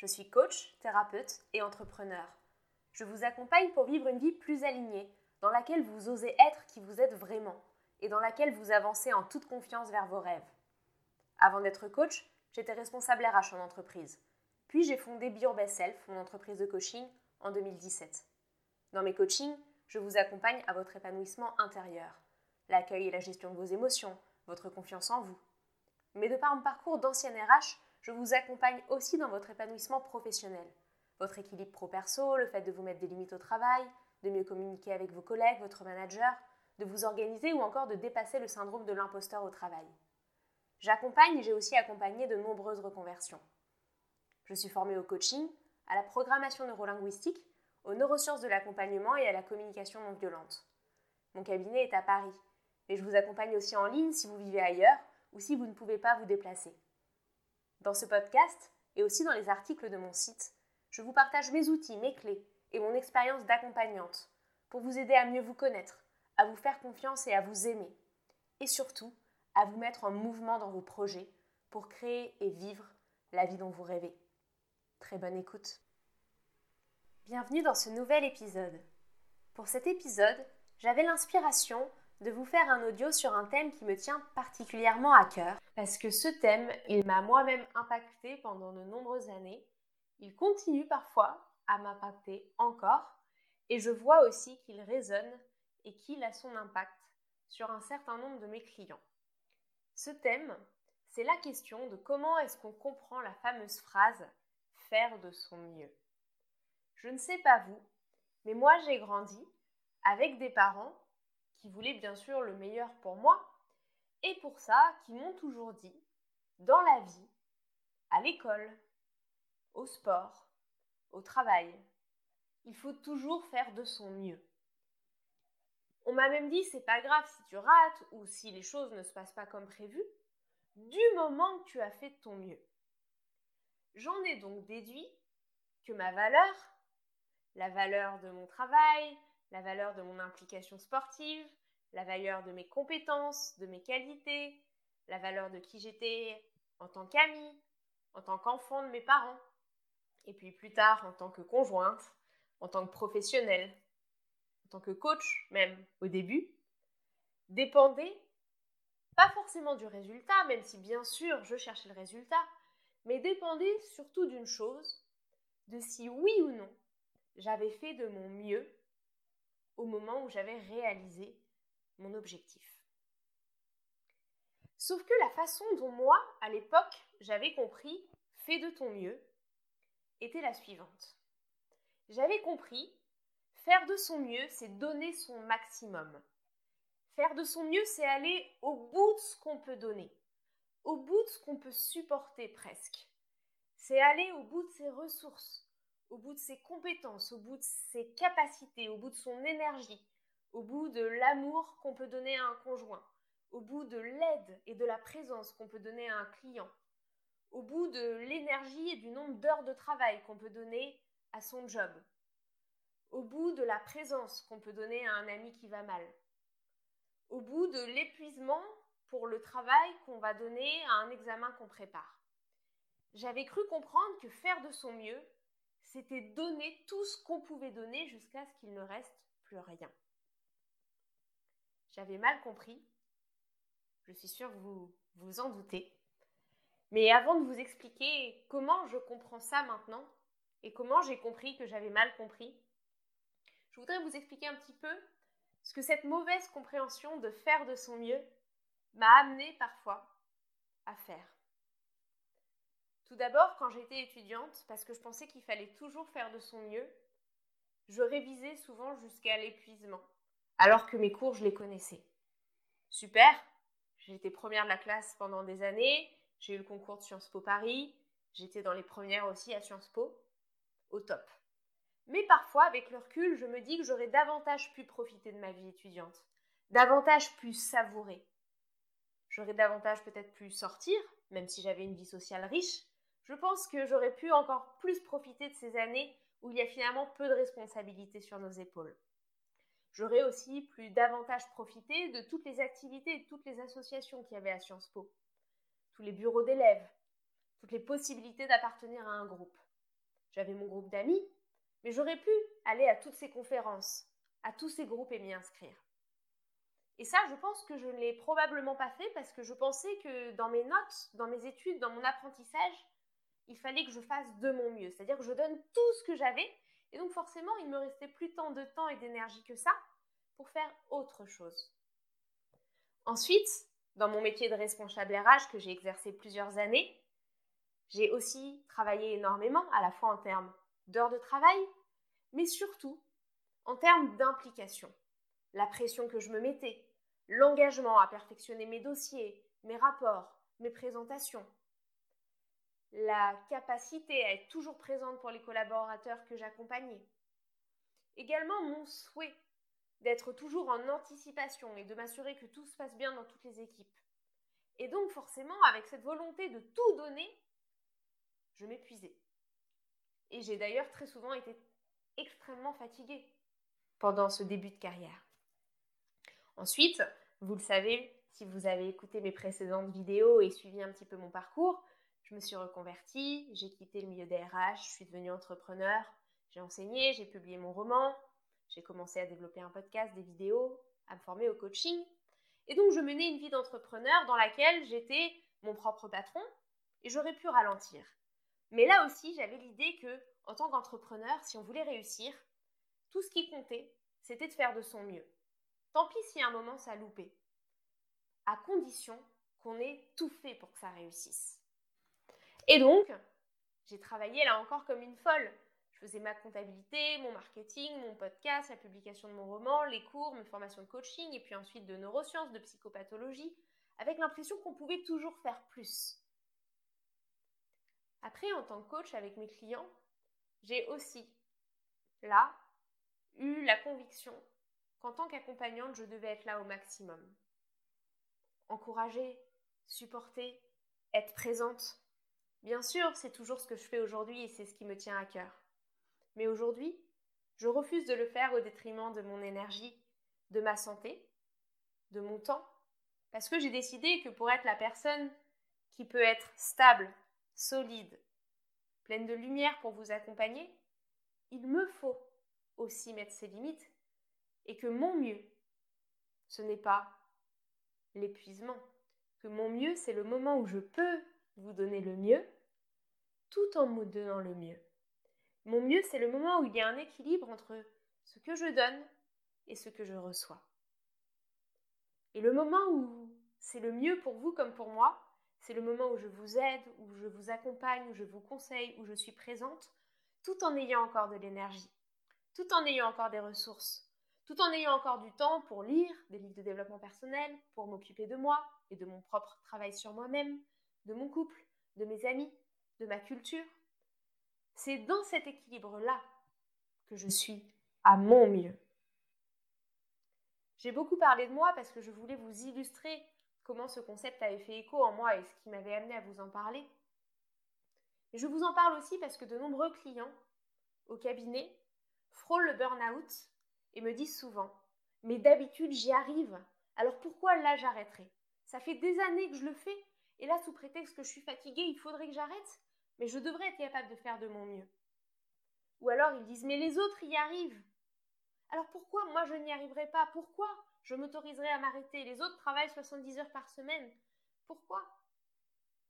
Je suis coach, thérapeute et entrepreneur. Je vous accompagne pour vivre une vie plus alignée, dans laquelle vous osez être qui vous êtes vraiment et dans laquelle vous avancez en toute confiance vers vos rêves. Avant d'être coach, j'étais responsable RH en entreprise. Puis j'ai fondé Be Your Best Self, mon entreprise de coaching, en 2017. Dans mes coachings, je vous accompagne à votre épanouissement intérieur, l'accueil et la gestion de vos émotions, votre confiance en vous. Mais de par mon parcours d'ancienne RH, je vous accompagne aussi dans votre épanouissement professionnel, votre équilibre pro-perso, le fait de vous mettre des limites au travail, de mieux communiquer avec vos collègues, votre manager, de vous organiser ou encore de dépasser le syndrome de l'imposteur au travail. J'accompagne et j'ai aussi accompagné de nombreuses reconversions. Je suis formée au coaching, à la programmation neurolinguistique, aux neurosciences de l'accompagnement et à la communication non violente. Mon cabinet est à Paris, mais je vous accompagne aussi en ligne si vous vivez ailleurs ou si vous ne pouvez pas vous déplacer. Dans ce podcast et aussi dans les articles de mon site, je vous partage mes outils, mes clés et mon expérience d'accompagnante pour vous aider à mieux vous connaître, à vous faire confiance et à vous aimer. Et surtout, à vous mettre en mouvement dans vos projets pour créer et vivre la vie dont vous rêvez. Très bonne écoute. Bienvenue dans ce nouvel épisode. Pour cet épisode, j'avais l'inspiration de vous faire un audio sur un thème qui me tient particulièrement à cœur, parce que ce thème, il m'a moi-même impacté pendant de nombreuses années. Il continue parfois à m'impacter encore, et je vois aussi qu'il résonne et qu'il a son impact sur un certain nombre de mes clients. Ce thème, c'est la question de comment est-ce qu'on comprend la fameuse phrase faire de son mieux. Je ne sais pas vous, mais moi j'ai grandi avec des parents qui voulaient bien sûr le meilleur pour moi, et pour ça, qui m'ont toujours dit, dans la vie, à l'école, au sport, au travail, il faut toujours faire de son mieux. On m'a même dit c'est pas grave si tu rates ou si les choses ne se passent pas comme prévu, du moment que tu as fait de ton mieux. J'en ai donc déduit que ma valeur, la valeur de mon travail, la valeur de mon implication sportive, la valeur de mes compétences, de mes qualités, la valeur de qui j'étais en tant qu'amie, en tant qu'enfant de mes parents, et puis plus tard en tant que conjointe, en tant que professionnelle, en tant que coach même au début, dépendait pas forcément du résultat, même si bien sûr je cherchais le résultat, mais dépendait surtout d'une chose, de si oui ou non j'avais fait de mon mieux moment où j'avais réalisé mon objectif. Sauf que la façon dont moi, à l'époque, j'avais compris fais de ton mieux était la suivante. J'avais compris faire de son mieux, c'est donner son maximum. Faire de son mieux, c'est aller au bout de ce qu'on peut donner, au bout de ce qu'on peut supporter presque. C'est aller au bout de ses ressources, au bout de ses compétences, au bout de ses capacités, au bout de son énergie, au bout de l'amour qu'on peut donner à un conjoint, au bout de l'aide et de la présence qu'on peut donner à un client, au bout de l'énergie et du nombre d'heures de travail qu'on peut donner à son job, au bout de la présence qu'on peut donner à un ami qui va mal, au bout de l'épuisement pour le travail qu'on va donner à un examen qu'on prépare. J'avais cru comprendre que faire de son mieux, c'était donner tout ce qu'on pouvait donner jusqu'à ce qu'il ne reste plus rien. J'avais mal compris. Je suis sûre que vous vous en doutez. Mais avant de vous expliquer comment je comprends ça maintenant et comment j'ai compris que j'avais mal compris, je voudrais vous expliquer un petit peu ce que cette mauvaise compréhension de faire de son mieux m'a amené parfois à faire. Tout d'abord, quand j'étais étudiante, parce que je pensais qu'il fallait toujours faire de son mieux, je révisais souvent jusqu'à l'épuisement alors que mes cours, je les connaissais. Super, j'étais première de la classe pendant des années, j'ai eu le concours de Sciences Po Paris, j'étais dans les premières aussi à Sciences Po, au top. Mais parfois, avec le recul, je me dis que j'aurais davantage pu profiter de ma vie étudiante, davantage pu savourer. J'aurais davantage peut-être pu sortir, même si j'avais une vie sociale riche. Je pense que j'aurais pu encore plus profiter de ces années où il y a finalement peu de responsabilités sur nos épaules. J'aurais aussi plus davantage profité de toutes les activités et toutes les associations qu'il y avait à Sciences Po, tous les bureaux d'élèves, toutes les possibilités d'appartenir à un groupe. j'avais mon groupe d'amis, mais j'aurais pu aller à toutes ces conférences, à tous ces groupes et m'y inscrire. Et ça, je pense que je ne l'ai probablement pas fait parce que je pensais que dans mes notes, dans mes études, dans mon apprentissage, il fallait que je fasse de mon mieux. C'est-à-dire que je donne tout ce que j'avais. Et donc forcément, il me restait plus tant de temps et d'énergie que ça pour faire autre chose. Ensuite, dans mon métier de responsable RH que j'ai exercé plusieurs années, j'ai aussi travaillé énormément, à la fois en termes d'heures de travail, mais surtout en termes d'implication. La pression que je me mettais, l'engagement à perfectionner mes dossiers, mes rapports, mes présentations, la capacité à être toujours présente pour les collaborateurs que j'accompagnais. Également mon souhait d'être toujours en anticipation et de m'assurer que tout se passe bien dans toutes les équipes. Et donc forcément, avec cette volonté de tout donner, je m'épuisais. Et j'ai d'ailleurs très souvent été extrêmement fatiguée pendant ce début de carrière. Ensuite, vous le savez, si vous avez écouté mes précédentes vidéos et suivi un petit peu mon parcours, je me suis reconvertie, j'ai quitté le milieu des RH, je suis devenue entrepreneur, j'ai enseigné, j'ai publié mon roman, j'ai commencé à développer un podcast, des vidéos, à me former au coaching. Et donc je menais une vie d'entrepreneur dans laquelle j'étais mon propre patron et j'aurais pu ralentir. Mais là aussi, j'avais l'idée que en tant qu'entrepreneur, si on voulait réussir, tout ce qui comptait, c'était de faire de son mieux. Tant pis si à un moment ça loupait. À condition qu'on ait tout fait pour que ça réussisse. Et donc, j'ai travaillé là encore comme une folle. Je faisais ma comptabilité, mon marketing, mon podcast, la publication de mon roman, les cours, mes formations de coaching et puis ensuite de neurosciences, de psychopathologie, avec l'impression qu'on pouvait toujours faire plus. Après, en tant que coach avec mes clients, j'ai aussi, là, eu la conviction qu'en tant qu'accompagnante, je devais être là au maximum. Encourager, supporter, être présente, Bien sûr, c'est toujours ce que je fais aujourd'hui et c'est ce qui me tient à cœur. Mais aujourd'hui, je refuse de le faire au détriment de mon énergie, de ma santé, de mon temps, parce que j'ai décidé que pour être la personne qui peut être stable, solide, pleine de lumière pour vous accompagner, il me faut aussi mettre ses limites et que mon mieux, ce n'est pas l'épuisement, que mon mieux, c'est le moment où je peux vous donner le mieux, tout en me donnant le mieux. Mon mieux, c'est le moment où il y a un équilibre entre ce que je donne et ce que je reçois. Et le moment où c'est le mieux pour vous comme pour moi, c'est le moment où je vous aide, où je vous accompagne, où je vous conseille, où je suis présente, tout en ayant encore de l'énergie, tout en ayant encore des ressources, tout en ayant encore du temps pour lire des livres de développement personnel, pour m'occuper de moi et de mon propre travail sur moi-même, de mon couple, de mes amis, de ma culture. C'est dans cet équilibre-là que je suis à mon mieux. J'ai beaucoup parlé de moi parce que je voulais vous illustrer comment ce concept avait fait écho en moi et ce qui m'avait amené à vous en parler. Je vous en parle aussi parce que de nombreux clients au cabinet frôlent le burn-out et me disent souvent Mais d'habitude j'y arrive, alors pourquoi là j'arrêterai? Ça fait des années que je le fais et là, sous prétexte que je suis fatiguée, il faudrait que j'arrête, mais je devrais être capable de faire de mon mieux. Ou alors ils disent, mais les autres y arrivent. Alors pourquoi moi je n'y arriverai pas? Pourquoi je m'autoriserai à m'arrêter? Les autres travaillent 70 heures par semaine. Pourquoi?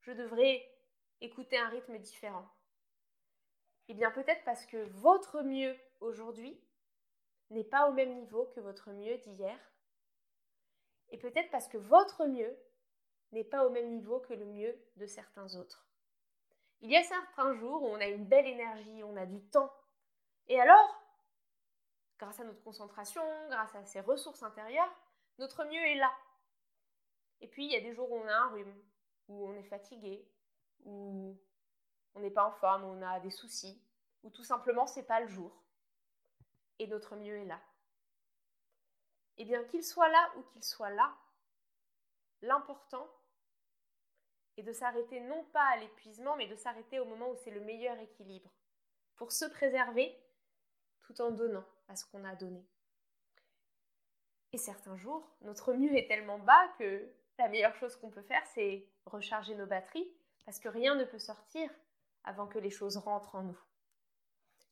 Je devrais écouter un rythme différent. Eh bien peut-être parce que votre mieux aujourd'hui n'est pas au même niveau que votre mieux d'hier. Et peut-être parce que votre mieux n'est pas au même niveau que le mieux de certains autres. Il y a certains jours où on a une belle énergie, on a du temps. Et alors, grâce à notre concentration, grâce à ses ressources intérieures, notre mieux est là. Et puis, il y a des jours où on a un rhume, où on est fatigué, où on n'est pas en forme, où on a des soucis, ou tout simplement c'est pas le jour. Et notre mieux est là. Eh bien, qu'il soit là ou qu'il soit là, l'important, et de s'arrêter non pas à l'épuisement, mais de s'arrêter au moment où c'est le meilleur équilibre, pour se préserver tout en donnant à ce qu'on a donné. Et certains jours, notre mieux est tellement bas que la meilleure chose qu'on peut faire, c'est recharger nos batteries, parce que rien ne peut sortir avant que les choses rentrent en nous.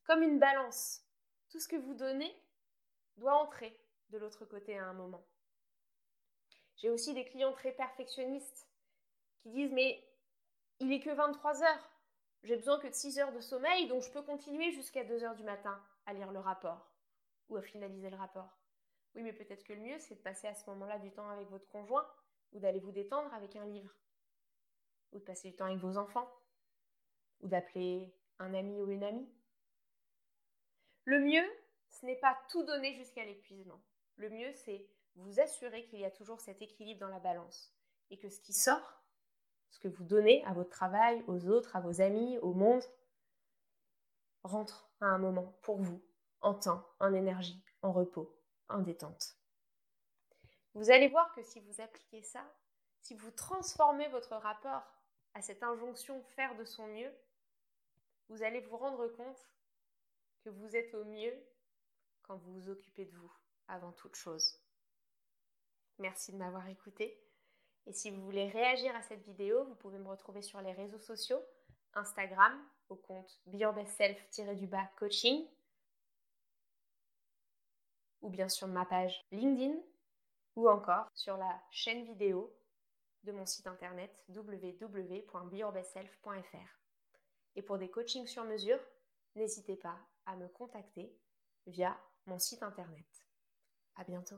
comme une balance. Tout ce que vous donnez doit entrer de l'autre côté à un moment. J'ai aussi des clients très perfectionnistes disent mais il est que 23 heures. J'ai besoin que de 6 heures de sommeil, donc je peux continuer jusqu'à 2 heures du matin à lire le rapport ou à finaliser le rapport. Oui, mais peut-être que le mieux, c'est de passer à ce moment-là du temps avec votre conjoint ou d'aller vous détendre avec un livre ou de passer du temps avec vos enfants ou d'appeler un ami ou une amie. Le mieux, ce n'est pas tout donner jusqu'à l'épuisement. Le mieux, c'est vous assurer qu'il y a toujours cet équilibre dans la balance et que ce qui sort, ce que vous donnez à votre travail, aux autres, à vos amis, au monde, rentre à un moment pour vous, en temps, en énergie, en repos, en détente. Vous allez voir que si vous appliquez ça, si vous transformez votre rapport à cette injonction faire de son mieux, vous allez vous rendre compte que vous êtes au mieux quand vous vous occupez de vous avant toute chose. Merci de m'avoir écouté. Et si vous voulez réagir à cette vidéo, vous pouvez me retrouver sur les réseaux sociaux, Instagram au compte beyourbestself-du-bas coaching ou bien sur ma page LinkedIn ou encore sur la chaîne vidéo de mon site internet www.beyourbestself.fr. Et pour des coachings sur mesure, n'hésitez pas à me contacter via mon site internet. À bientôt.